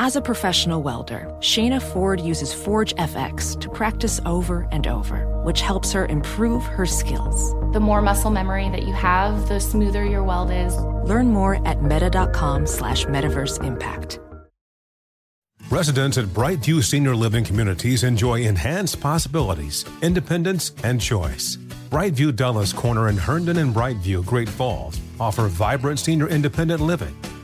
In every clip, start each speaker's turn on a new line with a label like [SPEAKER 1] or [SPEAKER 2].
[SPEAKER 1] As a professional welder, Shayna Ford uses Forge FX to practice over and over, which helps her improve her skills.
[SPEAKER 2] The more muscle memory that you have, the smoother your weld is.
[SPEAKER 1] Learn more at meta.com slash metaverse impact.
[SPEAKER 3] Residents at Brightview Senior Living Communities enjoy enhanced possibilities, independence, and choice. Brightview Dulles Corner in Herndon and Brightview, Great Falls, offer vibrant senior independent living,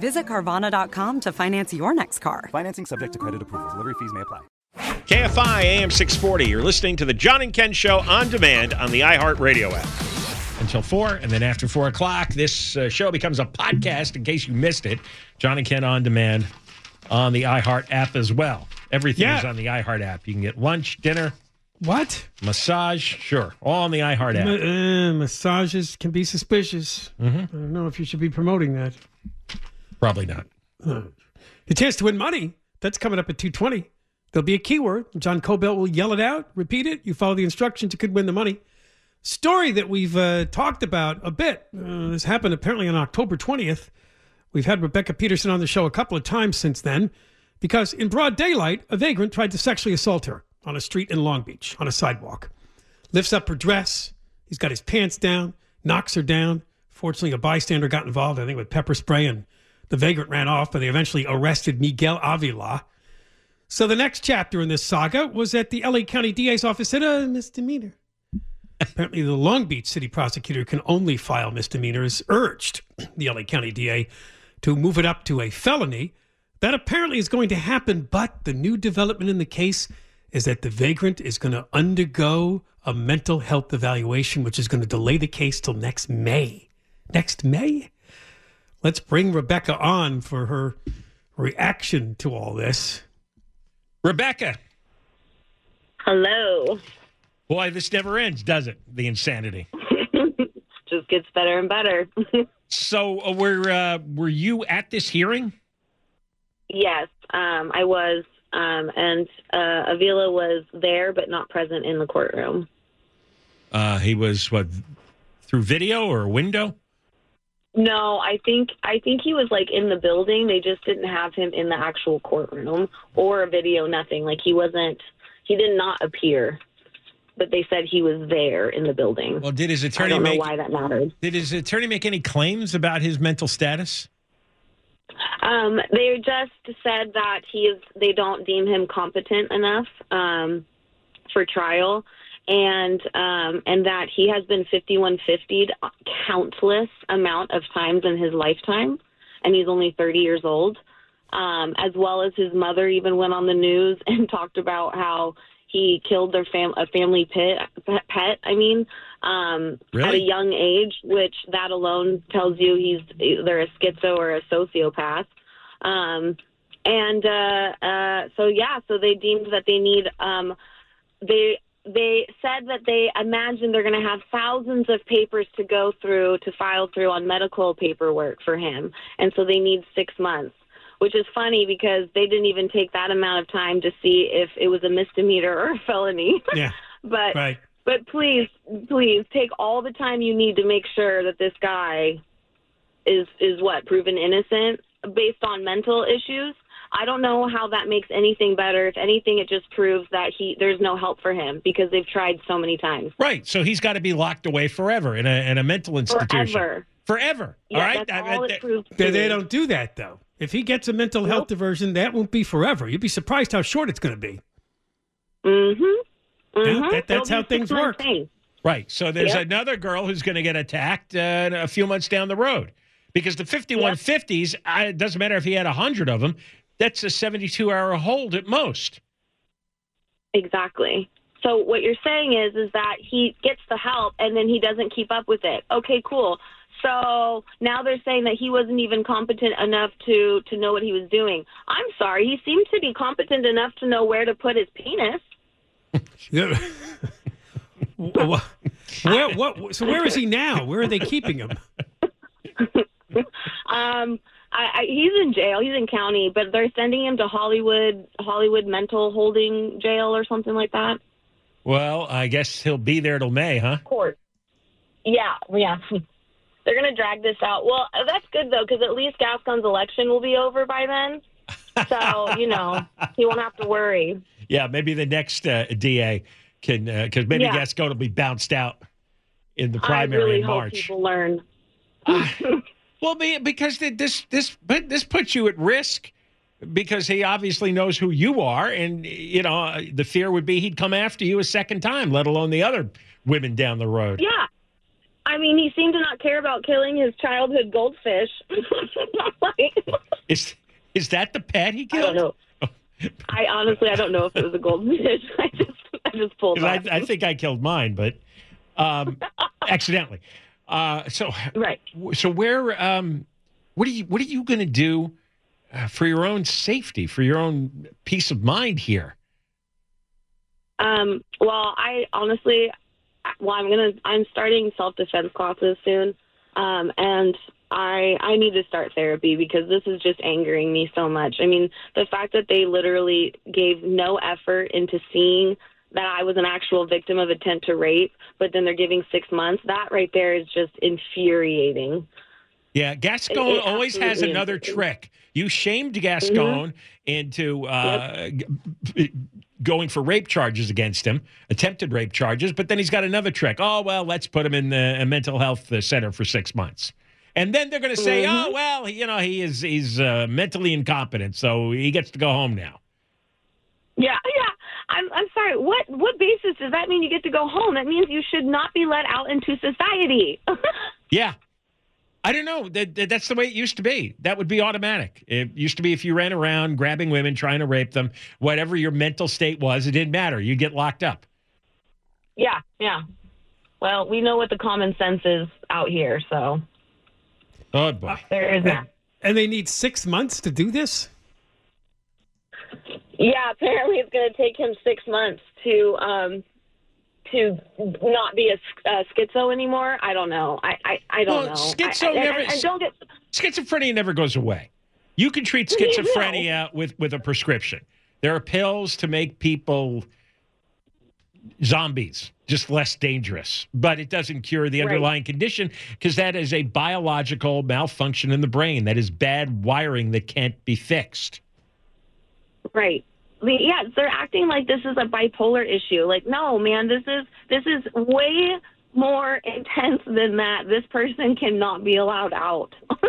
[SPEAKER 4] Visit Carvana.com to finance your next car.
[SPEAKER 5] Financing subject to credit approval. Delivery fees may apply.
[SPEAKER 6] KFI AM 640. You're listening to the John and Ken Show on demand on the iHeartRadio app. Until 4, and then after 4 o'clock, this uh, show becomes a podcast in case you missed it. John and Ken on demand on the iHeart app as well. Everything
[SPEAKER 7] Yeah.
[SPEAKER 6] is on the iHeart app. You can get lunch, dinner,
[SPEAKER 7] What?
[SPEAKER 6] massage, sure, all on the iHeart app.
[SPEAKER 7] Ma- uh, massages can be suspicious.
[SPEAKER 6] Mm-hmm.
[SPEAKER 7] I don't know if you should be promoting that.
[SPEAKER 6] Probably not.
[SPEAKER 7] The chance to win money, that's coming up at 220. There'll be a keyword. John Kobylt will yell it out, repeat it. You follow the instructions, you could win the money. Story that we've uh, talked about a bit. Uh, this happened apparently on October 20th. We've had Rebecca Pederson on the show a couple of times since then because in broad daylight, a vagrant tried to sexually assault her on a street in Long Beach on a sidewalk. Lifts up her dress. He's got his pants down, knocks her down. Fortunately, a bystander got involved, I think, with pepper spray, and the vagrant ran off, and they eventually arrested Miguel Avila. So the next chapter in this saga was at the LA County DA's office in a misdemeanor. Apparently, the Long Beach city prosecutor can only file misdemeanors, urged the LA County DA to move it up to a felony. That apparently is going to happen, but the new development in the case is that the vagrant is going to undergo a mental health evaluation, which is going to delay the case till next May. Next May? Let's bring Rebecca on for her reaction to all this.
[SPEAKER 6] Rebecca,
[SPEAKER 8] Hello.
[SPEAKER 6] boy, this never ends, does it? The insanity.
[SPEAKER 8] Just gets better and better.
[SPEAKER 6] So, uh, were uh, were you at this hearing?
[SPEAKER 8] yes, um, I was, um, and uh, Avila was there but not present in the courtroom.
[SPEAKER 6] Uh, he was what through video or window?
[SPEAKER 8] No, I think I think he was like in the building. They just didn't have him in the actual courtroom or a video. Nothing. Like he wasn't. He did not appear, but they said he was there in the building.
[SPEAKER 6] Well, did his
[SPEAKER 8] I
[SPEAKER 6] attorney
[SPEAKER 8] don't know
[SPEAKER 6] make
[SPEAKER 8] why that mattered.
[SPEAKER 6] did his attorney make any claims about his mental status?
[SPEAKER 8] Um, they just said that he is. They don't deem him competent enough um, for trial, and um, and that he has been 5150'd countless amount of times in his lifetime, and he's only 30 years old. Um, as well as his mother even went on the news and talked about how he killed their fam- a family pet. Pet, I mean, um, at a young age, which that alone tells you he's either a schizo or a sociopath. Um, and uh, uh, so yeah, so they deemed that they need um, they they said that they imagine they're going to have thousands of papers to go through to file through on medical paperwork for him, and so they need six months. Which is funny because they didn't even take that amount of time to see if it was a misdemeanor or a felony.
[SPEAKER 7] Yeah,
[SPEAKER 8] but
[SPEAKER 7] right.
[SPEAKER 8] but please, please take all the time you need to make sure that this guy is is what proven innocent based on mental issues. I don't know how that makes anything better. If anything, it just proves that he there's no help for him because they've tried so many times.
[SPEAKER 6] Right. So he's got to be locked away forever in a in a mental institution.
[SPEAKER 8] Forever.
[SPEAKER 6] Forever.
[SPEAKER 8] Yeah,
[SPEAKER 6] all right.
[SPEAKER 8] that's
[SPEAKER 6] I-
[SPEAKER 8] all
[SPEAKER 6] I-
[SPEAKER 8] it proves. to
[SPEAKER 7] They, they don't do that though. If he gets a mental health diversion, that won't be forever. You'd be surprised how short it's going to be.
[SPEAKER 8] Mm-hmm.
[SPEAKER 7] Yeah,
[SPEAKER 8] Mhm.
[SPEAKER 7] that- that's how things work.
[SPEAKER 8] thing.
[SPEAKER 6] Right. So there's
[SPEAKER 8] Yep.
[SPEAKER 6] another girl who's going to get attacked uh, a few months down the road because the 5150s, I, it doesn't matter if he had 100 of them, that's a 72 hour hold at most.
[SPEAKER 8] Exactly. So what you're saying is is that he gets the help and then he doesn't keep up with it. Okay, cool. So now they're saying that he wasn't even competent enough to to know what he was doing. I'm sorry, he seemed to be competent enough to know where to put his penis.
[SPEAKER 7] Yeah. Wha- where, what, so where is he now? Where are they keeping him?
[SPEAKER 8] Um, I, I, he's in jail. He's in county, but they're sending him to Hollywood Hollywood mental holding jail or something like that.
[SPEAKER 6] Well, I guess he'll be there till May, huh?
[SPEAKER 8] court. Yeah, yeah. They're going to drag this out. Well, that's good, though, because at least Gascon's election will be over by then. So, you know, he won't have to worry.
[SPEAKER 6] Yeah, maybe the next uh, DA can, because maybe
[SPEAKER 8] Yeah.
[SPEAKER 6] Gascon will be bounced out in the
[SPEAKER 8] I
[SPEAKER 6] primary
[SPEAKER 8] really
[SPEAKER 6] in
[SPEAKER 8] hope
[SPEAKER 6] March.
[SPEAKER 8] people learn.
[SPEAKER 6] Well, because this this but this puts you at risk because he obviously knows who you are, and you know uh, the fear would be he'd come after you a second time, let alone the other women down the road.
[SPEAKER 8] Yeah. I mean, he seemed to not care about killing his childhood goldfish. like,
[SPEAKER 6] Is is that the pet he
[SPEAKER 8] I
[SPEAKER 6] killed?
[SPEAKER 8] don't know. I honestly, I don't know if it was a goldfish. I just, I just pulled.
[SPEAKER 6] I, I think I killed mine, but um, accidentally. Uh, so
[SPEAKER 8] right.
[SPEAKER 6] So where um, what are you what are you going to do uh, for your own safety, for your own peace of mind here?
[SPEAKER 8] Um, well, I honestly, well, I'm gonna, I'm starting self defense classes soon, um, and I, I need to start therapy because this is just angering me so much. I mean, the fact that they literally gave no effort into seeing that I was an actual victim of attempt to rape, but then they're giving six months. That right there is just infuriating.
[SPEAKER 6] Yeah, Gascon
[SPEAKER 8] It-
[SPEAKER 6] always has another trick. You shamed Gascon into uh, g- going for rape charges against him, attempted rape charges, but then he's got another trick. Oh, well, let's put him in the a mental health uh, center for six months. And then they're going to say,
[SPEAKER 8] Mhm.
[SPEAKER 6] oh, well, you know, he is he's uh, mentally incompetent, so he gets to go home now.
[SPEAKER 8] Yeah, yeah. I'm I'm sorry. What what basis does that mean you get to go home? That means you should not be let out into society.
[SPEAKER 6] Yeah. I don't know. That, that- that's the way it used to be. That would be automatic. It used to be if you ran around grabbing women, trying to rape them, whatever your mental state was, it didn't matter. You'd get locked up.
[SPEAKER 8] yeah, yeah. Well, we know what the common sense is out here, so
[SPEAKER 6] Oh boy.
[SPEAKER 8] there is that.
[SPEAKER 7] And they need six months to do this?
[SPEAKER 8] Yeah, apparently it's going to take him six months to um to not be a, schizo anymore. I don't know. I I, I don't
[SPEAKER 6] Well,
[SPEAKER 8] know.
[SPEAKER 6] schizo
[SPEAKER 8] I, I,
[SPEAKER 6] never-
[SPEAKER 8] and, and don't get
[SPEAKER 6] Schizophrenia never goes away. You can treat schizophrenia with, with a prescription. There are pills to make people zombies, just less dangerous. But it doesn't cure the
[SPEAKER 8] Right.
[SPEAKER 6] underlying condition because that is a biological malfunction in the brain. That is bad wiring that can't be fixed.
[SPEAKER 8] Right. Yeah, they're acting like this is a bipolar issue. Like, no, man, this is this is way more intense than that. This person cannot be allowed out.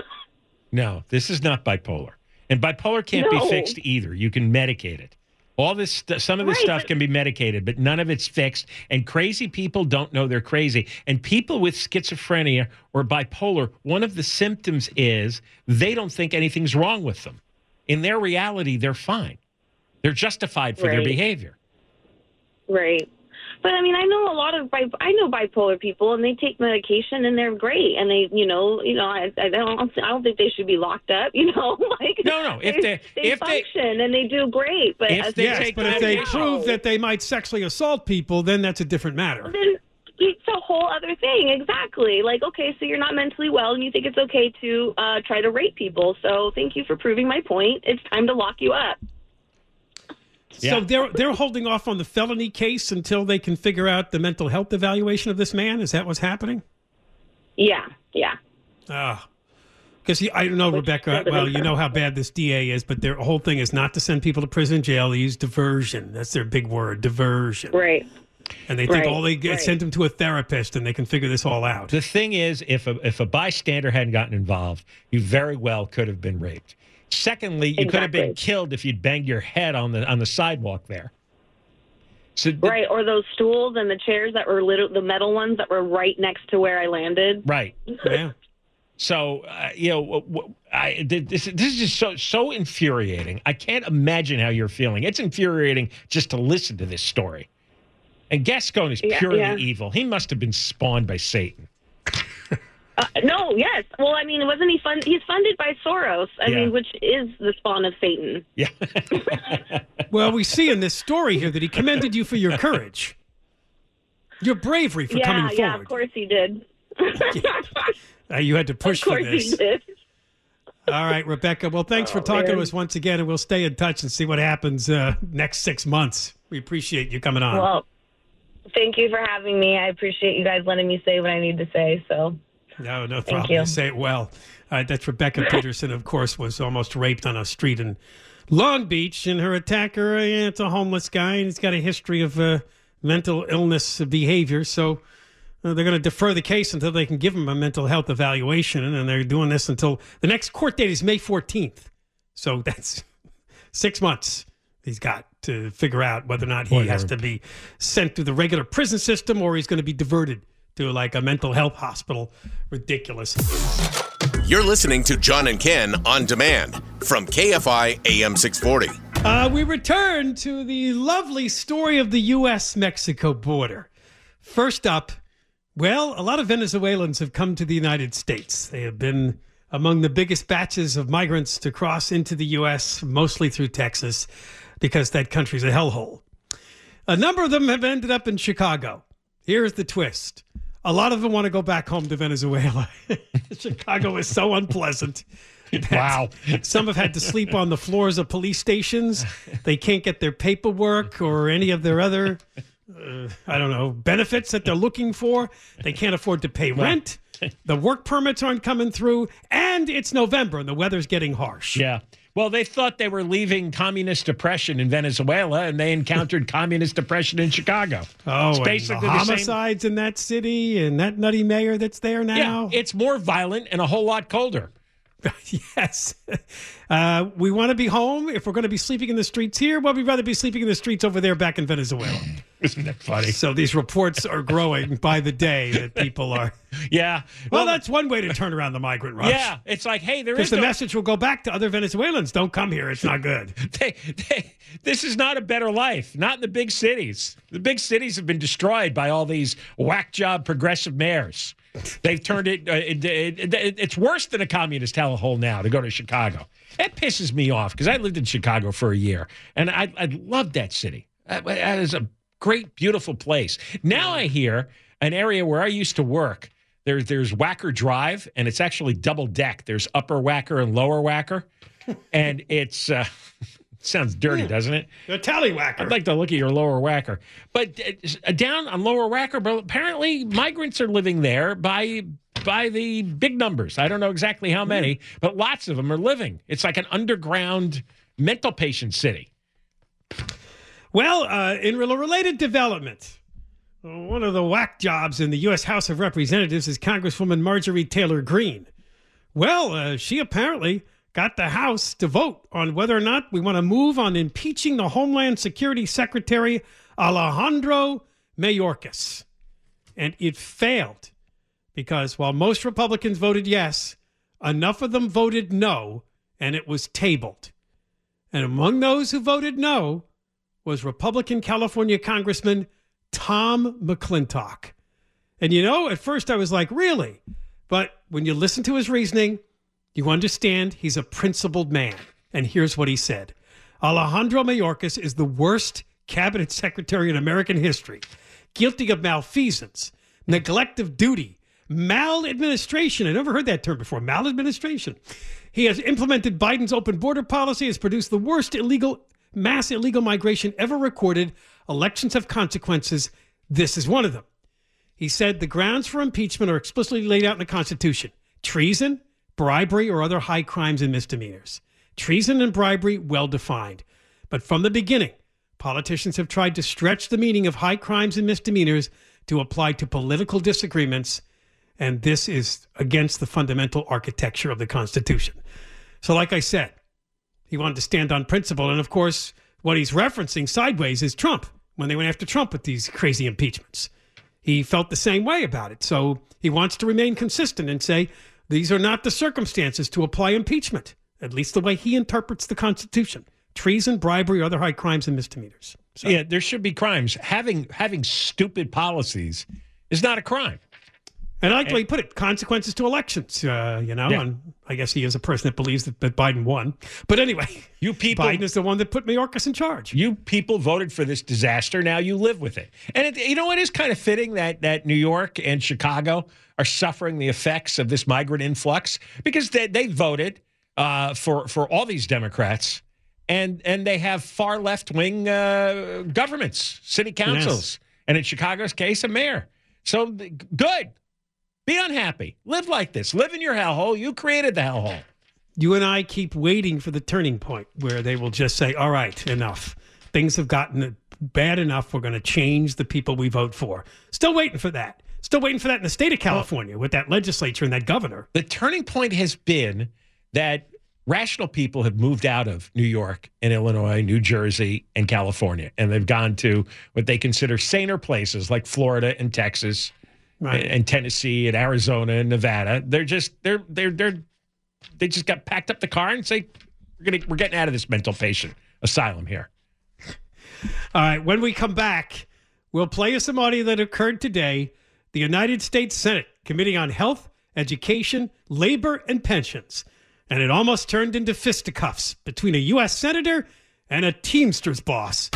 [SPEAKER 6] No, this is not bipolar. And bipolar can't be fixed either. You can medicate it. All this, st- some of this
[SPEAKER 8] Right,
[SPEAKER 6] stuff
[SPEAKER 8] but-
[SPEAKER 6] can be medicated, but none of it's fixed. And crazy people don't know they're crazy. And people with schizophrenia or bipolar, one of the symptoms is they don't think anything's wrong with them. In their reality, they're fine. They're justified for their behavior.
[SPEAKER 8] right. But I mean, I know a lot of bi- I know bipolar people, and they take medication, and they're great, and they, you know, you know, I, I don't, I don't think they should be locked up, you know, like
[SPEAKER 6] No, no, if they-
[SPEAKER 8] they
[SPEAKER 6] if they-
[SPEAKER 8] function and they do great, but
[SPEAKER 6] If they
[SPEAKER 7] Yes,
[SPEAKER 6] take
[SPEAKER 7] but if they
[SPEAKER 8] I
[SPEAKER 7] prove that they might sexually assault people, then that's a different matter.
[SPEAKER 8] then it's a whole other thing. Exactly. Like, okay, so you're not mentally well, and you think it's okay to uh, try to rape people. So thank you for proving my point. It's time to lock you up.
[SPEAKER 6] Yeah.
[SPEAKER 7] So they're they're holding off on the felony case until they can figure out the mental health evaluation of this man. Is that what's happening?
[SPEAKER 8] Yeah, yeah.
[SPEAKER 7] Ah, Because I don't know, Rebecca. Well, you know how bad this DA is, but their whole thing is not to send people to prison jail. They use diversion. That's their big word, diversion.
[SPEAKER 8] Right.
[SPEAKER 7] And they think
[SPEAKER 8] Right,
[SPEAKER 7] all they get
[SPEAKER 8] right.
[SPEAKER 7] send them to a therapist and they can figure this all out.
[SPEAKER 6] The thing is, if a, if a bystander hadn't gotten involved, you very well could have been raped. Secondly, you could have been killed if you'd banged your head on the on the sidewalk there. So th-
[SPEAKER 8] Right, or those stools and the chairs that were little, the metal ones that were right next to where I landed.
[SPEAKER 6] right.
[SPEAKER 7] Yeah.
[SPEAKER 6] So uh, you know, w- w- I, th- this this is just so so infuriating. I can't imagine how you're feeling. It's infuriating just to listen to this story. And Gascon is
[SPEAKER 8] Yeah,
[SPEAKER 6] purely
[SPEAKER 8] yeah.
[SPEAKER 6] evil. He must have been spawned by Satan.
[SPEAKER 8] Uh, no, yes. Well, I mean, wasn't he fund? He's funded by Soros. I
[SPEAKER 6] Yeah.
[SPEAKER 8] mean, which is the spawn of Satan.
[SPEAKER 6] Yeah.
[SPEAKER 7] Well, we see in this story here that he commended you for your courage, your bravery for
[SPEAKER 8] yeah,
[SPEAKER 7] coming forward.
[SPEAKER 8] yeah.
[SPEAKER 7] forward.
[SPEAKER 8] Of course he did.
[SPEAKER 7] Uh, you had to push
[SPEAKER 8] of course
[SPEAKER 7] for this.
[SPEAKER 8] he did.
[SPEAKER 7] All right, Rebecca. Well, thanks for
[SPEAKER 8] Oh,
[SPEAKER 7] talking
[SPEAKER 8] man.
[SPEAKER 7] to us once again, and we'll stay in touch and see what happens uh, next six months. We appreciate you coming on.
[SPEAKER 8] Well, thank you for having me. I appreciate you guys letting me say what I need to say. So,
[SPEAKER 7] no, no
[SPEAKER 8] thank
[SPEAKER 7] problem.
[SPEAKER 8] you.
[SPEAKER 7] You say it well. Uh, that's Rebecca Pederson, of course, was almost raped on a street in Long Beach, and her attacker, uh, yeah, it's a homeless guy, and he's got a history of uh, mental illness behavior. So uh, they're going to defer the case until they can give him a mental health evaluation, and they're doing this until the next court date is May 14th. So that's six months he's got to figure out whether or not he has to be sent to the regular prison system or he's going to be diverted to like a mental health hospital. Ridiculous.
[SPEAKER 9] You're listening to John and Ken on demand from KFI AM 640.
[SPEAKER 7] Uh, we return to the lovely story of the U.S. Mexico border. First up, well, a lot of Venezuelans have come to the United States. They have been among the biggest batches of migrants to cross into the U.S., mostly through Texas, because that country's a hellhole. A number of them have ended up in Chicago. Here's the twist a lot of them want to go back home to Venezuela. Chicago is so unpleasant.
[SPEAKER 6] Wow.
[SPEAKER 7] Some have had to sleep on the floors of police stations. They can't get their paperwork or any of their other, uh, I don't know, benefits that they're looking for. They can't afford to pay rent. The work permits aren't coming through. And it's November and the weather's getting harsh.
[SPEAKER 6] Yeah. Well, they thought they were leaving communist depression in Venezuela, and they encountered communist depression in Chicago.
[SPEAKER 7] Oh,
[SPEAKER 6] it's basically
[SPEAKER 7] the
[SPEAKER 6] the same.
[SPEAKER 7] homicides in that city and that nutty mayor that's there now.
[SPEAKER 6] Yeah, it's more violent and a whole lot colder.
[SPEAKER 7] yes. Uh, we want to be home. If we're going to be sleeping in the streets here, well, we'd rather be sleeping in the streets over there back in Venezuela.
[SPEAKER 6] Isn't that funny?
[SPEAKER 7] So these reports are growing by the day that people are.
[SPEAKER 6] Yeah.
[SPEAKER 7] Well, that's one way to turn around the migrant rush.
[SPEAKER 6] Yeah, it's like, hey, there
[SPEAKER 7] Because
[SPEAKER 6] is
[SPEAKER 7] the
[SPEAKER 6] no,
[SPEAKER 7] message will go back to other Venezuelans don't come here. It's not good.
[SPEAKER 6] they, they, this is not a better life. Not in the big cities. The big cities have been destroyed by all these whack job progressive mayors. They've turned it, uh, it, it, it- It's worse than a communist hellhole now to go to Chicago. It pisses me off because I lived in Chicago for a year and I, I loved that city. That, that is a great, beautiful place. Now I hear an area where I used to work. There's there's Wacker Drive, and it's actually double deck. There's Upper Wacker and Lower Wacker, and it's uh, sounds dirty, doesn't it?
[SPEAKER 7] The tallywhacker.
[SPEAKER 6] I'd like to look at your Lower Wacker, but uh, down on Lower Wacker, but apparently migrants are living there by by the big numbers. I don't know exactly how many, but lots of them are living. It's like an underground mental patient city.
[SPEAKER 7] Well, uh, in a related development, one of the whack jobs in the U.S. House of Representatives is Congresswoman Marjorie Taylor Greene. Well, uh, she apparently got the House to vote on whether or not we want to move on impeaching the Homeland Security Secretary Alejandro Mayorkas. And it failed because while most Republicans voted yes, enough of them voted no, and it was tabled. And among those who voted no was Republican California Congressman Tom McClintock. And you know, at first I was like, really? But when you listen to his reasoning, you understand he's a principled man. And here's what he said Alejandro Mayorkas is the worst cabinet secretary in American history, guilty of malfeasance, neglect of duty, maladministration. I never heard that term before maladministration. He has implemented Biden's open border policy, has produced the worst illegal mass illegal migration ever recorded. Elections have consequences. This is one of them. He said the grounds for impeachment are explicitly laid out in the Constitution treason, bribery or other high crimes and misdemeanors. Treason and bribery, well defined. But from the beginning, politicians have tried to stretch the meaning of high crimes and misdemeanors to apply to political disagreements, and this is against the fundamental architecture of the Constitution. So, like I said, he wanted to stand on principle. And of course, what he's referencing sideways is Trump when they went after Trump with these crazy impeachments. He felt the same way about it. So he wants to remain consistent and say these are not the circumstances to apply impeachment, at least the way he interprets the Constitution treason, bribery, other high crimes and misdemeanors.
[SPEAKER 6] So. Yeah, there should be crimes. Having having stupid policies is not a crime.
[SPEAKER 7] And I like the way he put it: consequences to elections. Uh, you know, yeah. and I guess he is a person that believes that, that Biden won. But anyway,
[SPEAKER 6] you people,
[SPEAKER 7] Biden is the one that put Mayorkas in charge.
[SPEAKER 6] You people voted for this disaster. Now you live with it. And it, you know, it is kind of fitting that that New York and Chicago are suffering the effects of this migrant influx because they they voted uh, for for all these Democrats, and and they have far left wing uh, governments, city councils, yes. and in Chicago's case, a mayor. So good be unhappy. Live like this. Live in your hellhole. You created the hellhole.
[SPEAKER 7] You and I keep waiting for the turning point where they will just say, all right, enough. Things have gotten bad enough. We're going to change the people we vote for. Still waiting for that. Still waiting for that in the state of California with that legislature and that governor.
[SPEAKER 6] The turning point has been that rational people have moved out of New York and Illinois, New Jersey, and California, and they've gone to what they consider saner places like Florida and Texas right. and Tennessee and Arizona and Nevada. They're just they're they're they're they just got packed up the car and say we're gonna we're getting out of this mental patient asylum here.
[SPEAKER 7] All right, when we come back, we'll play you some audio that occurred today. The United States Senate Committee on Health, Education, Labor, and Pensions. And it almost turned into fisticuffs between a U.S. Senator and a Teamsters boss.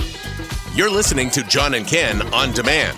[SPEAKER 9] You're listening to John and Ken on demand.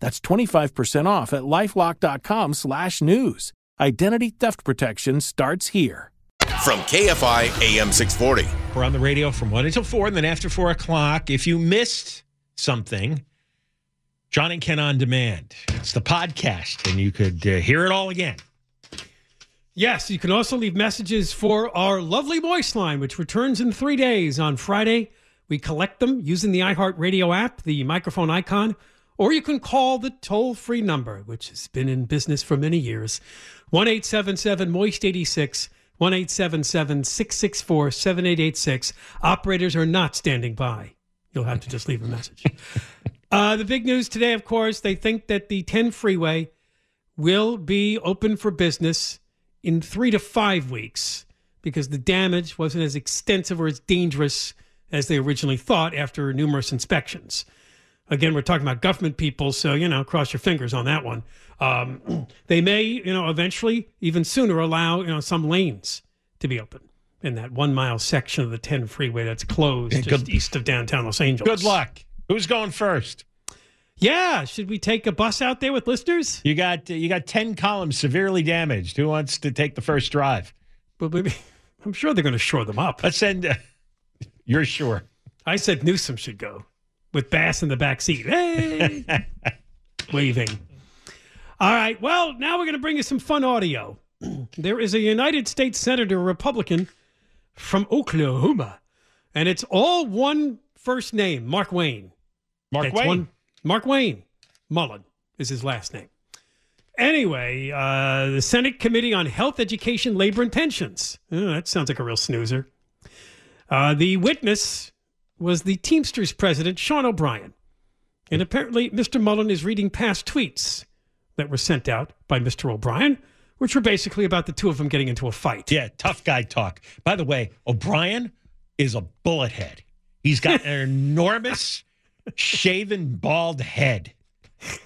[SPEAKER 10] That's 25% off at lifelock.com slash news. Identity theft protection starts here.
[SPEAKER 9] From KFI AM 640.
[SPEAKER 6] We're on the radio from 1 until 4, and then after 4 o'clock. If you missed something, John and Ken on Demand. It's the podcast, and you could uh, hear it all again.
[SPEAKER 7] Yes, you can also leave messages for our lovely voice line, which returns in three days on Friday We collect them using the iHeartRadio app, the microphone icon, or you can call the toll free number, which has been in business for many years 1 877 Moist 86, 1 877 664 7886. Operators are not standing by. You'll have to just leave a message. uh, the big news today, of course, they think that the 10 freeway will be open for business in three to five weeks because the damage wasn't as extensive or as dangerous as they originally thought after numerous inspections. Again, we're talking about government people, so you know, cross your fingers on that one. Um, they may, you know, eventually, even sooner, allow you know some lanes to be open in that one mile section of the 10 freeway that's closed
[SPEAKER 6] Yeah,
[SPEAKER 7] just
[SPEAKER 6] good-
[SPEAKER 7] east of downtown Los Angeles.
[SPEAKER 6] Good luck. Who's going first?
[SPEAKER 7] Yeah, should we take a bus out there with listeners?
[SPEAKER 6] You got you got ten columns severely damaged. Who wants to take the first drive?
[SPEAKER 7] But maybe, I'm sure they're going to shore them up.
[SPEAKER 6] Let's send. Uh, you're sure?
[SPEAKER 7] I said Newsom should go with Bass in the back seat. Hey, waving. All right. Well, now we're going to bring you some fun audio. there is a United States Senator Republican from Oklahoma, and it's all one first name, Mark Wayne.
[SPEAKER 6] Mark
[SPEAKER 7] It's
[SPEAKER 6] Wayne.
[SPEAKER 7] one- Mark Wayne Mullen is his last name. Anyway, uh, the Senate Committee on Health, Education, Labor, and Pensions. Oh, that sounds like a real snoozer. Uh, the witness was the Teamsters president, Sean O'Brien. And apparently, Mr. Mullen is reading past tweets that were sent out by Mr. O'Brien, which were basically about the two of them getting into a fight.
[SPEAKER 6] Yeah, tough guy talk. By the way, O'Brien is a bullet head. He's got an enormous shaven bald head.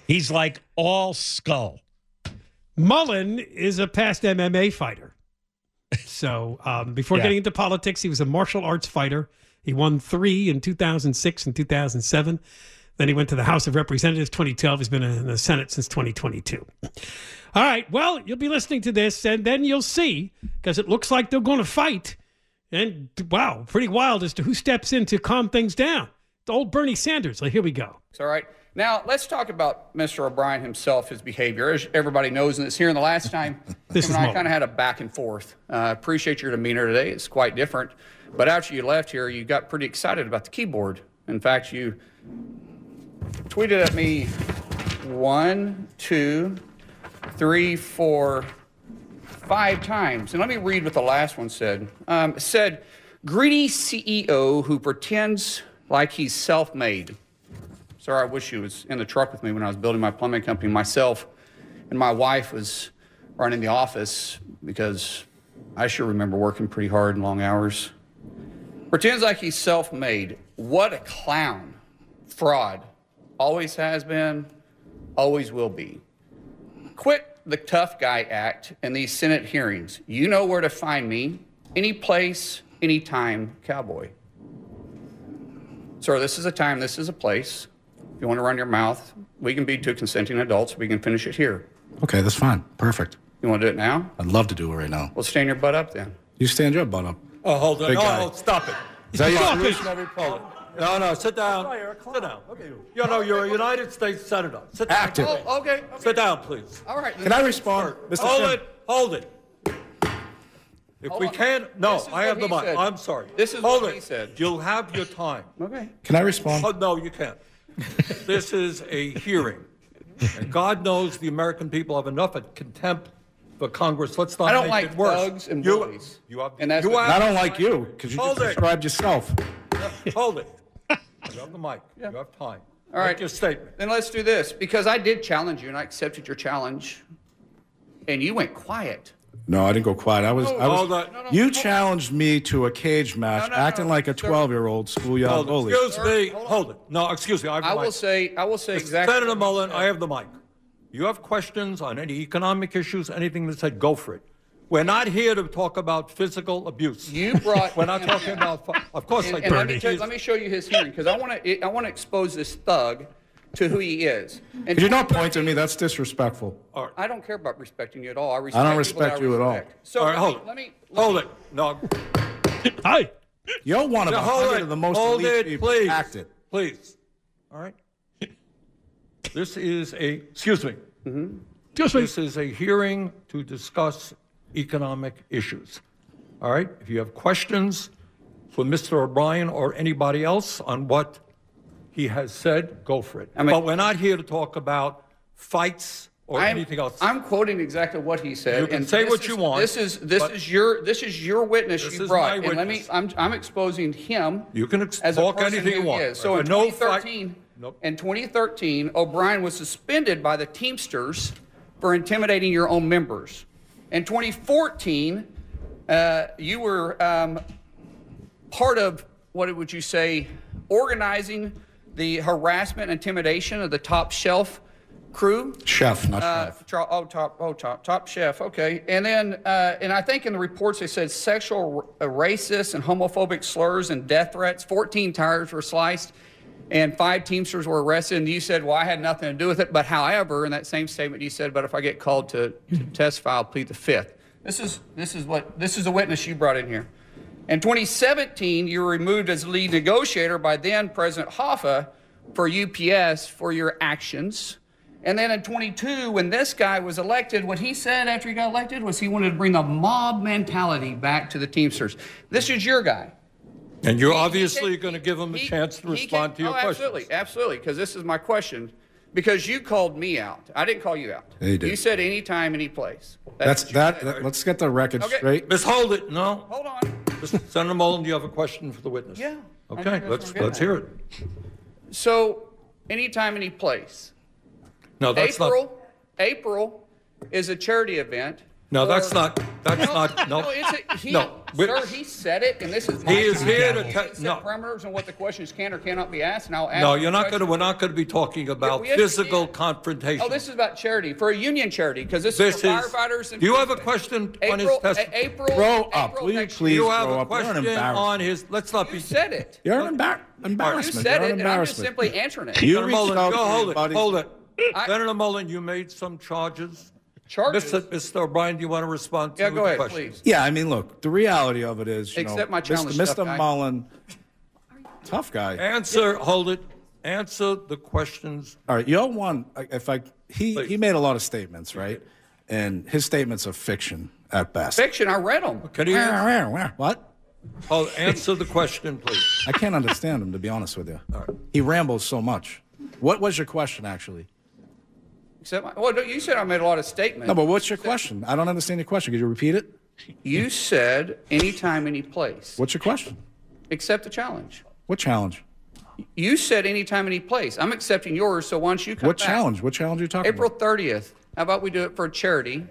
[SPEAKER 6] He's like all skull.
[SPEAKER 7] Mullen is a past MMA fighter. So um, before
[SPEAKER 6] Yeah.
[SPEAKER 7] getting into politics, he was a martial arts fighter. He won three in 2006 and 2007. Then he went to the House of Representatives 2012. He's been in the Senate since 2022. All right. Well, you'll be listening to this, and then you'll see because it looks like they're going to fight. And wow, pretty wild as to who steps in to calm things down. The old Bernie Sanders. So here we go.
[SPEAKER 11] All right. Now, let's talk about Mr. O'Brien himself, his behavior. As everybody knows, and it's here in the last time,
[SPEAKER 7] This
[SPEAKER 11] him
[SPEAKER 7] is
[SPEAKER 11] and I kind of had a back and forth. Uh, appreciate your demeanor today. It's quite different. But after you left here, you got pretty excited about the keyboard. In fact, you tweeted at me one, two, three, four, five times. And let me read what the last one said. Um, it said, greedy CEO who pretends like he's self made. Sir, I wish you was in the truck with me when I was building my plumbing company myself, and my wife was running the office because I sure remember working pretty hard and long hours. Pretends like he's self made. What a clown. Fraud. Always has been, always will be. Quit the tough guy act in these Senate hearings. You know where to find me. Any place, anytime, cowboy. Sir, this is a time, this is a place. If you want to run your mouth, we can be two consenting adults. We can finish it here.
[SPEAKER 12] Okay, that's fine. Perfect.
[SPEAKER 11] You want to do it now?
[SPEAKER 12] I'd love to do it right now.
[SPEAKER 11] Well, stand your butt up then.
[SPEAKER 12] You stand your butt up.
[SPEAKER 13] Oh, hold on.
[SPEAKER 12] Big
[SPEAKER 13] No,
[SPEAKER 12] guy.
[SPEAKER 13] no, stop it.
[SPEAKER 12] Is that
[SPEAKER 13] Stop
[SPEAKER 12] solution?
[SPEAKER 13] it. Every problem. No, no, sit down. Sit down. You know, you're a United States Senator. Sit down.
[SPEAKER 12] Active.
[SPEAKER 11] Oh, okay.
[SPEAKER 13] Sit down, please.
[SPEAKER 11] All right.
[SPEAKER 12] Can I respond? Mr.
[SPEAKER 13] Hold
[SPEAKER 12] Sim-
[SPEAKER 13] it. Hold it. If
[SPEAKER 11] Hold
[SPEAKER 13] we
[SPEAKER 11] on.
[SPEAKER 13] can't, no, I have the
[SPEAKER 11] he
[SPEAKER 13] mic.
[SPEAKER 11] said.
[SPEAKER 13] I'm sorry.
[SPEAKER 11] This is
[SPEAKER 13] Hold
[SPEAKER 11] what
[SPEAKER 13] it.
[SPEAKER 11] he said.
[SPEAKER 13] You'll have your time.
[SPEAKER 11] Okay.
[SPEAKER 12] Can I respond?
[SPEAKER 13] Oh, no, you can't. this is a hearing. And God knows the American people have enough of contempt for Congress. Let's not
[SPEAKER 11] I don't
[SPEAKER 13] make
[SPEAKER 11] like
[SPEAKER 13] it worse.
[SPEAKER 11] thugs and
[SPEAKER 13] you,
[SPEAKER 11] bullies.
[SPEAKER 13] You have,
[SPEAKER 11] And that's
[SPEAKER 13] you
[SPEAKER 11] what-
[SPEAKER 13] have,
[SPEAKER 12] I don't like you because you
[SPEAKER 13] Hold
[SPEAKER 12] just
[SPEAKER 13] it.
[SPEAKER 12] described yourself.
[SPEAKER 13] Hold it. You have the mic. You have time.
[SPEAKER 11] All right.
[SPEAKER 13] Make your statement.
[SPEAKER 11] Then let's do this because I did challenge you and I accepted your challenge, and you went quiet.
[SPEAKER 12] No, I didn't go quiet. I was. I was.
[SPEAKER 13] Hold on.
[SPEAKER 12] you challenged me to a cage match,
[SPEAKER 11] No, no,
[SPEAKER 12] acting
[SPEAKER 11] no,
[SPEAKER 12] like a
[SPEAKER 11] sir.
[SPEAKER 12] twelve-year-old schoolyard
[SPEAKER 13] Hold it.
[SPEAKER 12] bully.
[SPEAKER 13] Excuse me. Hold it. No, excuse me. I have the
[SPEAKER 11] I
[SPEAKER 13] mic.
[SPEAKER 11] will say, I will say
[SPEAKER 13] Mr.
[SPEAKER 11] exactly.
[SPEAKER 13] Senator
[SPEAKER 11] what
[SPEAKER 13] Mullen. I have the mic. You have questions on any economic issues, anything that said, go for it. We're not here to talk about physical abuse.
[SPEAKER 11] You brought.
[SPEAKER 13] We're not
[SPEAKER 11] him
[SPEAKER 13] talking
[SPEAKER 11] in.
[SPEAKER 13] about. Of course,
[SPEAKER 11] And,
[SPEAKER 13] I
[SPEAKER 11] and let, me
[SPEAKER 13] do.
[SPEAKER 11] tell- let me show you his hearing because I want to. I want to expose this thug to who he is. And
[SPEAKER 12] Could you not point at me? That's disrespectful.
[SPEAKER 11] I don't care about respecting you at all. I respect.
[SPEAKER 12] I don't
[SPEAKER 11] people that
[SPEAKER 12] respect you at all.
[SPEAKER 11] So
[SPEAKER 13] All right,
[SPEAKER 11] let
[SPEAKER 13] hold
[SPEAKER 11] me-
[SPEAKER 13] it.
[SPEAKER 11] let me.
[SPEAKER 13] Hold it. No.
[SPEAKER 7] Hi.
[SPEAKER 12] You're one of
[SPEAKER 13] Now, hold
[SPEAKER 12] hundred
[SPEAKER 13] it.
[SPEAKER 12] of the most
[SPEAKER 13] hold
[SPEAKER 12] elite
[SPEAKER 13] it,
[SPEAKER 12] people.
[SPEAKER 13] please.
[SPEAKER 12] Act it.
[SPEAKER 13] Please. All right. This is a. Excuse me. Mm-hmm.
[SPEAKER 7] Excuse me.
[SPEAKER 13] This is a hearing to discuss economic issues. All right? If you have questions, for Mr. O'Brien or anybody else on what he has said, go for it. but we're not here to talk about fights or
[SPEAKER 11] I'm,
[SPEAKER 13] anything else.
[SPEAKER 11] I'm quoting exactly what he said.
[SPEAKER 13] You can
[SPEAKER 11] and
[SPEAKER 13] say
[SPEAKER 11] this
[SPEAKER 13] what
[SPEAKER 11] is-
[SPEAKER 13] you want,
[SPEAKER 11] This is this
[SPEAKER 13] but-
[SPEAKER 11] is your this is your witness
[SPEAKER 13] This
[SPEAKER 11] you
[SPEAKER 13] is
[SPEAKER 11] brought.
[SPEAKER 13] my
[SPEAKER 11] and let me
[SPEAKER 13] witness.
[SPEAKER 11] I'm I'm exposing him
[SPEAKER 13] You can ex-
[SPEAKER 11] as a
[SPEAKER 13] talk
[SPEAKER 11] person
[SPEAKER 13] anything
[SPEAKER 11] who
[SPEAKER 13] you want.
[SPEAKER 11] is. So in
[SPEAKER 13] But no fight-
[SPEAKER 11] 2013, in 2013, O'Brien was suspended by the Teamsters for intimidating your own members. In 2014, uh, you were um, part of what would you say organizing the harassment and intimidation of the top shelf crew?
[SPEAKER 12] Chef, not
[SPEAKER 11] uh,
[SPEAKER 12] chef.
[SPEAKER 11] tra- oh top oh top top chef okay. And then uh, and i think in the reports they said sexual r- uh, racist and homophobic slurs and death threats. 14 tires were sliced and five teamsters were arrested and you said well i had nothing to do with it but however in that same statement you said but if i get called to, to hmm. testify i'll plead the fifth this is this is what this is a witness you brought in here in 2017, you were removed as lead negotiator by then President Hoffa for UPS for your actions. And then in 22, when this guy was elected, what he said after he got elected was he wanted to bring the mob mentality back to the Teamsters. This is your guy.
[SPEAKER 13] And you're
[SPEAKER 11] He- he
[SPEAKER 13] obviously going to give him a
[SPEAKER 11] he-
[SPEAKER 13] chance to respond
[SPEAKER 11] can-
[SPEAKER 13] to your
[SPEAKER 11] oh,
[SPEAKER 13] question.
[SPEAKER 11] Absolutely, absolutely, because this is my question. Because you called me out. I didn't call you out.
[SPEAKER 12] Yeah, you did.
[SPEAKER 11] You said anytime, any place.
[SPEAKER 12] That's
[SPEAKER 11] what you
[SPEAKER 12] that, that- Let's get the record
[SPEAKER 11] Okay.
[SPEAKER 12] straight.
[SPEAKER 13] Miss Hold it. No.
[SPEAKER 11] Hold on.
[SPEAKER 13] Senator Mullen, do you have a question for the witness?
[SPEAKER 11] Yeah.
[SPEAKER 13] Okay, let's let's hear it.
[SPEAKER 11] So, anytime, any place.
[SPEAKER 13] No, that's not.
[SPEAKER 11] April, April is a charity event.
[SPEAKER 13] No, that's not. That's not. No.
[SPEAKER 11] No, it's a, he,
[SPEAKER 13] No,
[SPEAKER 11] sir, he said it, and this is my
[SPEAKER 13] He is here to
[SPEAKER 11] He
[SPEAKER 13] te-
[SPEAKER 11] set
[SPEAKER 13] no.
[SPEAKER 11] parameters and what the questions can or cannot be asked, and I'll ask.
[SPEAKER 13] No, you're not going to. We're not going to be talking about
[SPEAKER 11] yes, we
[SPEAKER 13] physical confrontation.
[SPEAKER 11] Oh, this is about charity for a union charity because this,
[SPEAKER 13] This
[SPEAKER 11] is for
[SPEAKER 13] is-
[SPEAKER 11] firefighters. And
[SPEAKER 13] Do you have a question on his
[SPEAKER 11] April,
[SPEAKER 13] testimony?
[SPEAKER 11] A- April,
[SPEAKER 12] Grow
[SPEAKER 11] April
[SPEAKER 12] up. Will you
[SPEAKER 11] next
[SPEAKER 12] please
[SPEAKER 13] you have
[SPEAKER 12] grow
[SPEAKER 13] a
[SPEAKER 12] up? You're an
[SPEAKER 13] question
[SPEAKER 12] embarrassment.
[SPEAKER 13] on his. Let's not
[SPEAKER 11] You
[SPEAKER 13] be.
[SPEAKER 11] said it.
[SPEAKER 12] You're an embar-
[SPEAKER 11] You
[SPEAKER 12] embarrassment.
[SPEAKER 11] said
[SPEAKER 12] You're
[SPEAKER 11] it, and I'm just simply answering it.
[SPEAKER 12] You
[SPEAKER 13] Senator
[SPEAKER 12] reached
[SPEAKER 13] Mullen, go hold it. Hold it. Senator Mullen, you made some charges.
[SPEAKER 11] Charges.
[SPEAKER 13] Mr. Mr. O'Brien, do you want to respond to
[SPEAKER 11] Yeah, go
[SPEAKER 13] the
[SPEAKER 11] ahead,
[SPEAKER 13] questions?
[SPEAKER 11] please.
[SPEAKER 12] Yeah, I mean, look, the reality of it is, you
[SPEAKER 11] Accept
[SPEAKER 12] know,
[SPEAKER 11] my challenge,
[SPEAKER 12] Mr.
[SPEAKER 11] tough
[SPEAKER 12] Mr.
[SPEAKER 11] guy.
[SPEAKER 12] Mullen, tough guy.
[SPEAKER 13] Answer. Hold it. Answer the questions.
[SPEAKER 12] All right, you're one. If I he he made a lot of statements, right? And his statements are fiction at best.
[SPEAKER 11] Fiction. I read them.
[SPEAKER 13] Can he answer?
[SPEAKER 12] What?
[SPEAKER 13] Oh, answer the question, please.
[SPEAKER 12] I can't understand him, to be honest with you. He rambles so much. What was your question, actually?
[SPEAKER 11] Except, my, well, you said I made a lot of statements.
[SPEAKER 12] No, but what's your question? I don't understand your question. Could you repeat it?
[SPEAKER 11] You said anytime, any place.
[SPEAKER 12] What's your question?
[SPEAKER 11] Accept the challenge.
[SPEAKER 12] What challenge?
[SPEAKER 11] You said anytime, any place. I'm accepting yours, so why don't you come
[SPEAKER 12] What
[SPEAKER 11] back?
[SPEAKER 12] challenge? What challenge are you talking
[SPEAKER 11] April
[SPEAKER 12] about?
[SPEAKER 11] 30th. How about we do it for a charity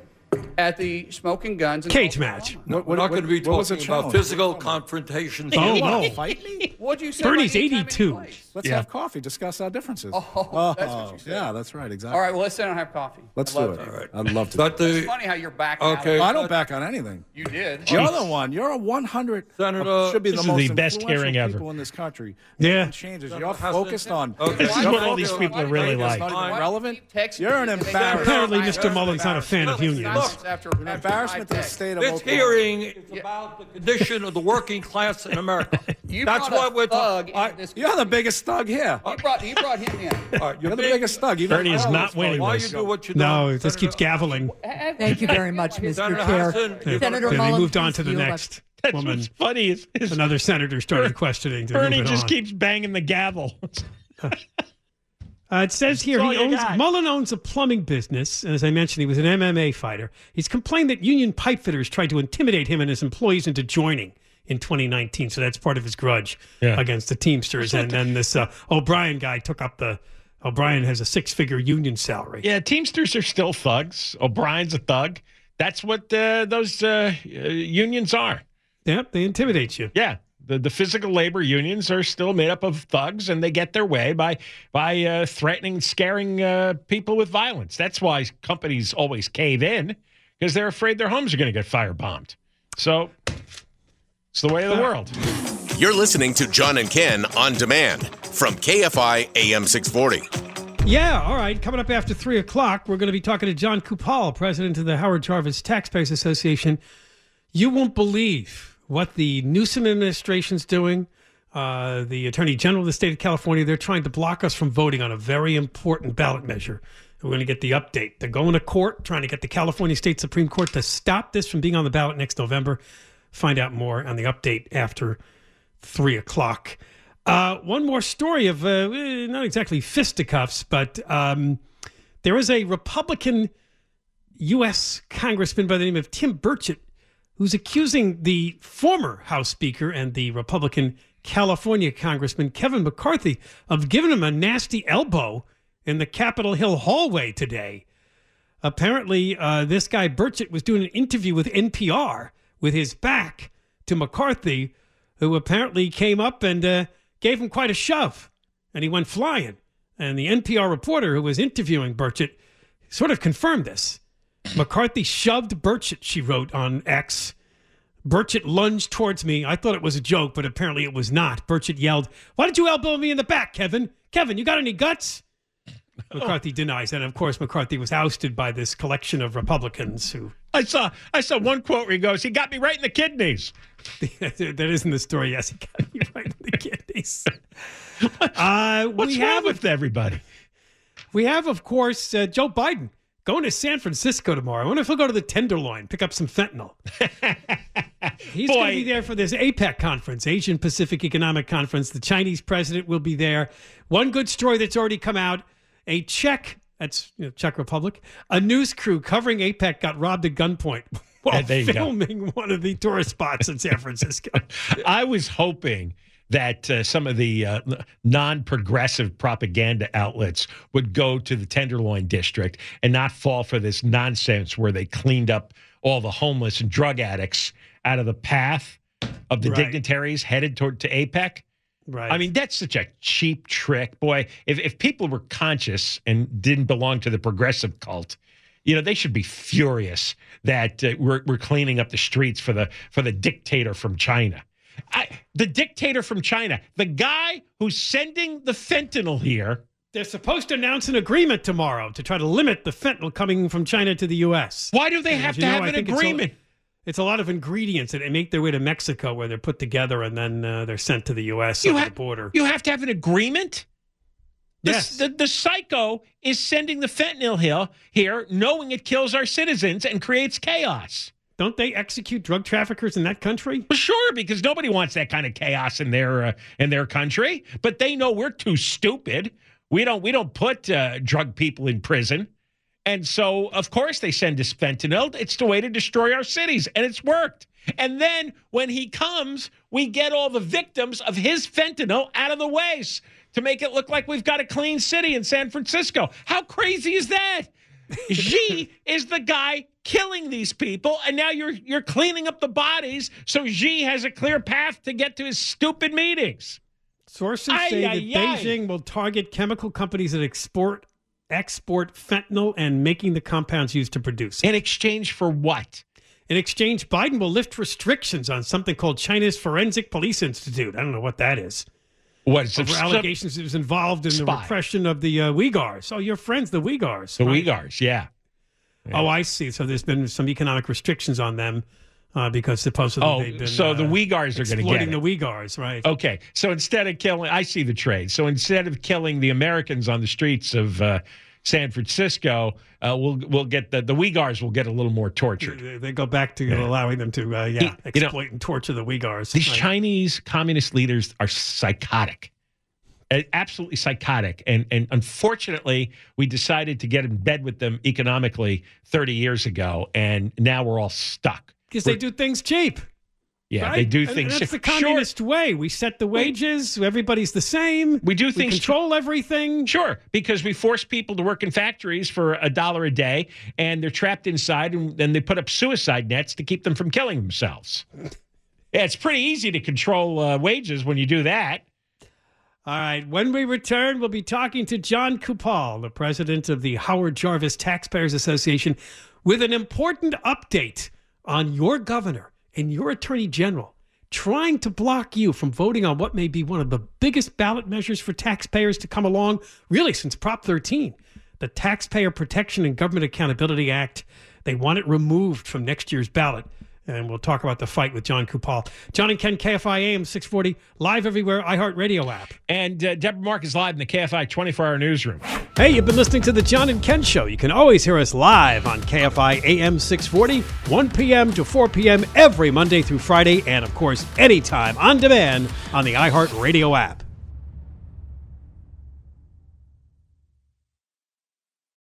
[SPEAKER 11] at the Smoking Guns? in
[SPEAKER 7] Cage match.
[SPEAKER 13] No, we're not going to be
[SPEAKER 12] what
[SPEAKER 13] talking about
[SPEAKER 12] challenge?
[SPEAKER 13] physical confrontations.
[SPEAKER 7] Oh, no.
[SPEAKER 12] Fight me?
[SPEAKER 11] What'd you say?
[SPEAKER 7] Bernie's
[SPEAKER 11] about anytime, any
[SPEAKER 7] 82.
[SPEAKER 12] Let's
[SPEAKER 7] Yeah.
[SPEAKER 12] have coffee. Discuss our differences.
[SPEAKER 11] Oh, that's what you said.
[SPEAKER 12] Yeah, that's right. Exactly.
[SPEAKER 11] All right, well, let's sit down and have coffee.
[SPEAKER 12] Let's do it.
[SPEAKER 11] to.
[SPEAKER 12] I'd love to.
[SPEAKER 13] But the
[SPEAKER 11] It's funny how you're backing
[SPEAKER 13] Okay.
[SPEAKER 11] out.
[SPEAKER 12] I don't back on anything.
[SPEAKER 11] You did.
[SPEAKER 12] You're the one. You're a 100.
[SPEAKER 13] Senator,
[SPEAKER 12] should be
[SPEAKER 6] this
[SPEAKER 12] the
[SPEAKER 6] is
[SPEAKER 12] most
[SPEAKER 6] the best
[SPEAKER 12] influential
[SPEAKER 6] hearing ever.
[SPEAKER 12] people in this country.
[SPEAKER 7] Yeah.
[SPEAKER 12] Changes. You're
[SPEAKER 13] Hassan-
[SPEAKER 12] focused on.
[SPEAKER 13] Okay.
[SPEAKER 6] This is what all these
[SPEAKER 12] on
[SPEAKER 6] people really like.
[SPEAKER 12] Not even relevant.
[SPEAKER 11] Texting
[SPEAKER 12] You're an
[SPEAKER 11] me, and they
[SPEAKER 12] embarrassment.
[SPEAKER 7] Apparently, Mr.
[SPEAKER 11] heard
[SPEAKER 7] Mullen's not a fan of unions.
[SPEAKER 11] After- after
[SPEAKER 12] An embarrassment to the state of
[SPEAKER 13] This
[SPEAKER 12] Oklahoma.
[SPEAKER 13] hearing is about the condition of the working class in America.
[SPEAKER 11] You
[SPEAKER 13] That's what we're talking.
[SPEAKER 11] into this-
[SPEAKER 12] You're the biggest thug here.
[SPEAKER 11] You brought, you brought him in.
[SPEAKER 13] All right,
[SPEAKER 12] You're the
[SPEAKER 13] being-
[SPEAKER 12] biggest thug. Even
[SPEAKER 6] Bernie is not winning
[SPEAKER 13] Why you
[SPEAKER 6] this.
[SPEAKER 13] do what you do?
[SPEAKER 7] No, it just keeps gaveling.
[SPEAKER 14] Thank you very much, Mr.
[SPEAKER 13] Senator
[SPEAKER 14] Chair.
[SPEAKER 13] Hassan, you
[SPEAKER 14] Senator
[SPEAKER 7] Then they
[SPEAKER 14] Mullen,
[SPEAKER 7] moved on to the
[SPEAKER 14] yield up.
[SPEAKER 7] next
[SPEAKER 6] That's
[SPEAKER 7] woman.
[SPEAKER 6] what's funny is, is
[SPEAKER 7] Another senator started questioning. To
[SPEAKER 6] Bernie
[SPEAKER 7] move
[SPEAKER 6] just
[SPEAKER 7] on.
[SPEAKER 6] keeps banging the gavel.
[SPEAKER 7] Uh, it says here he owns
[SPEAKER 6] got.
[SPEAKER 7] Mullen owns a plumbing business, and as I mentioned, he was an MMA fighter. He's complained that union pipefitters tried to intimidate him and his employees into joining in 2019. So that's part of his grudge
[SPEAKER 6] Yeah.
[SPEAKER 7] against the Teamsters. and then this uh, O'Brien guy took up the. O'Brien has a six-figure union salary.
[SPEAKER 6] yeah, Teamsters are still thugs. O'Brien's a thug. That's what uh, those uh, uh, unions are.
[SPEAKER 7] Yep, they intimidate you.
[SPEAKER 6] Yeah. The, the physical labor unions are still made up of thugs, and they get their way by by uh, threatening, scaring uh, people with violence. That's why companies always cave in because they're afraid their homes are going to get firebombed. So it's the way of the world.
[SPEAKER 9] You're listening to John and Ken on demand from KFI AM 640.
[SPEAKER 7] Yeah, all right. Coming up after three o'clock, we're going to be talking to Jon Coupal, president of the Howard Jarvis Taxpayers Association. You won't believe what the Newsom administration's doing. Uh, the Attorney General of the state of California, they're trying to block us from voting on a very important ballot measure. We're going to get the update. They're going to court, trying to get the California State Supreme Court to stop this from being on the ballot next November. Find out more on the update after 3 o'clock. Uh, one more story of uh, not exactly fisticuffs, but um, there is a Republican U.S. Congressman by the name of Tim Burchett who's accusing the former House Speaker and the Republican California Congressman Kevin McCarthy of giving him a nasty elbow in the Capitol Hill hallway today. Apparently, uh, this guy Burchett was doing an interview with NPR with his back to McCarthy, who apparently came up and uh, gave him quite a shove, and he went flying. And the NPR reporter who was interviewing Burchett sort of confirmed this. McCarthy shoved Burchett, she wrote on X. Burchett lunged towards me. I thought it was a joke, but apparently it was not. Burchett yelled, Why did you elbow me in the back, Kevin? Kevin, you got any guts? McCarthy denies that. Of course, McCarthy was ousted by this collection of Republicans who.
[SPEAKER 6] I saw I saw one quote where he goes, "He got me right in the kidneys."
[SPEAKER 7] that isn't the story. Yes, he got me right in the kidneys. Uh,
[SPEAKER 6] What's
[SPEAKER 7] we
[SPEAKER 6] wrong
[SPEAKER 7] have,
[SPEAKER 6] with everybody?
[SPEAKER 7] We have, of course, uh, Joe Biden going to San Francisco tomorrow. I wonder if he'll go to the Tenderloin, pick up some fentanyl. He's going to be there for this APEC conference, Asian Pacific Economic Conference. The Chinese president will be there. One good story that's already come out: a Czech, that's you know, Czech Republic, a news crew covering APEC got robbed at gunpoint while
[SPEAKER 6] there you go.
[SPEAKER 7] filming one of the tourist spots in San Francisco.
[SPEAKER 6] I was hoping that uh, some of the uh, non-progressive propaganda outlets would go to the Tenderloin district and not fall for this nonsense where they cleaned up all the homeless and drug addicts out of the path of the
[SPEAKER 7] Right.
[SPEAKER 6] dignitaries headed toward to APEC.
[SPEAKER 7] Right.
[SPEAKER 6] I mean, that's such a cheap trick, boy. If if people were conscious and didn't belong to the progressive cult, you know, they should be furious that uh, we're we're cleaning up the streets for the for the dictator from China. I, the dictator from China, the guy who's sending the fentanyl here.
[SPEAKER 7] They're supposed to announce an agreement tomorrow to try to limit the fentanyl coming from China to the U.S.
[SPEAKER 6] Why do they
[SPEAKER 7] And
[SPEAKER 6] have to
[SPEAKER 7] know,
[SPEAKER 6] have
[SPEAKER 7] I
[SPEAKER 6] an
[SPEAKER 7] think it's a-
[SPEAKER 6] agreement?
[SPEAKER 7] It's a lot of ingredients that make their way to Mexico, where they're put together and then uh, they're sent to the U.S.
[SPEAKER 6] You
[SPEAKER 7] over
[SPEAKER 6] ha-
[SPEAKER 7] the border.
[SPEAKER 6] You have to have an agreement. The,
[SPEAKER 7] Yes.
[SPEAKER 6] the, the psycho is sending the fentanyl here, here, knowing it kills our citizens and creates chaos.
[SPEAKER 7] Don't they execute drug traffickers in that country?
[SPEAKER 6] Well, sure, because nobody wants that kind of chaos in their uh, in their country. But they know we're too stupid. We don't we don't put uh, drug people in prison, and so of course they send us fentanyl. It's the way to destroy our cities, and it's worked. And then when he comes, we get all the victims of his fentanyl out of the ways to make it look like we've got a clean city in San Francisco. How crazy is that? Xi is the guy killing these people, and now you're you're cleaning up the bodies so Xi has a clear path to get to his stupid meetings.
[SPEAKER 7] Sources
[SPEAKER 6] Ay,
[SPEAKER 7] say
[SPEAKER 6] ay,
[SPEAKER 7] that
[SPEAKER 6] ay.
[SPEAKER 7] Beijing will target chemical companies that export export fentanyl and making the compounds used to produce it.
[SPEAKER 6] In exchange for what?
[SPEAKER 7] In exchange, Biden will lift restrictions on something called China's Forensic Police Institute. I don't know what that is.
[SPEAKER 6] What is it?
[SPEAKER 7] Over allegations it was involved in the repression of the uh, Uyghurs. Oh, your friends, the Uyghurs.
[SPEAKER 6] The
[SPEAKER 7] right?
[SPEAKER 6] Uyghurs, yeah.
[SPEAKER 7] Oh, I see. So there's been some economic restrictions on them uh, because supposedly
[SPEAKER 6] Oh,
[SPEAKER 7] they've been Oh,
[SPEAKER 6] so the
[SPEAKER 7] uh,
[SPEAKER 6] Uyghurs are going to get
[SPEAKER 7] exploiting
[SPEAKER 6] it.
[SPEAKER 7] the Uyghurs, right?
[SPEAKER 6] Okay, so instead of killing, I see the trade. So instead of killing the Americans on the streets of uh, San Francisco, uh, we'll we'll get the the Uyghurs will get a little more tortured.
[SPEAKER 7] They, they go back to allowing them to, uh, yeah,
[SPEAKER 6] You know-
[SPEAKER 7] exploit and torture the Uyghurs.
[SPEAKER 6] These
[SPEAKER 7] Right.
[SPEAKER 6] Chinese communist leaders are psychotic, absolutely psychotic. And and unfortunately, we decided to get in bed with them economically 30 years ago, and now we're all stuck.
[SPEAKER 7] because they do things cheap.
[SPEAKER 6] Yeah,
[SPEAKER 7] right?
[SPEAKER 6] they do things.
[SPEAKER 7] And that's the
[SPEAKER 6] Sure.
[SPEAKER 7] communist way. We set the wages. Everybody's the same.
[SPEAKER 6] We do things
[SPEAKER 7] control everything.
[SPEAKER 6] Sure, because we force people to work in factories for a dollar a day, and they're trapped inside, and then they put up suicide nets to keep them from killing themselves. Yeah, it's pretty easy to control uh, wages when you do that.
[SPEAKER 7] All right. When we return, we'll be talking to Jon Coupal, the president of the Howard Jarvis Taxpayers Association, with an important update on your governor and your attorney general trying to block you from voting on what may be one of the biggest ballot measures for taxpayers to come along, really, since Prop 13, the Taxpayer Protection and Government Accountability Act. They want it removed from next year's ballot. And we'll talk about the fight with Jon Coupal. John and Ken, KFI AM 640, live everywhere, iHeartRadio app.
[SPEAKER 6] And uh, Deborah Mark is live in the KFI 24 hour newsroom.
[SPEAKER 7] Hey, you've been listening to the John and Ken Show. You can always hear us live on KFI AM 640, 1 p.m. to 4 p.m. every Monday through Friday, and of course, anytime on demand on the iHeartRadio app.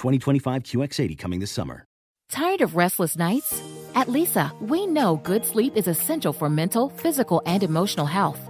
[SPEAKER 15] 2025 QX80 coming this summer.
[SPEAKER 16] Tired of restless nights? At Leesa, we know good sleep is essential for mental, physical, and emotional health.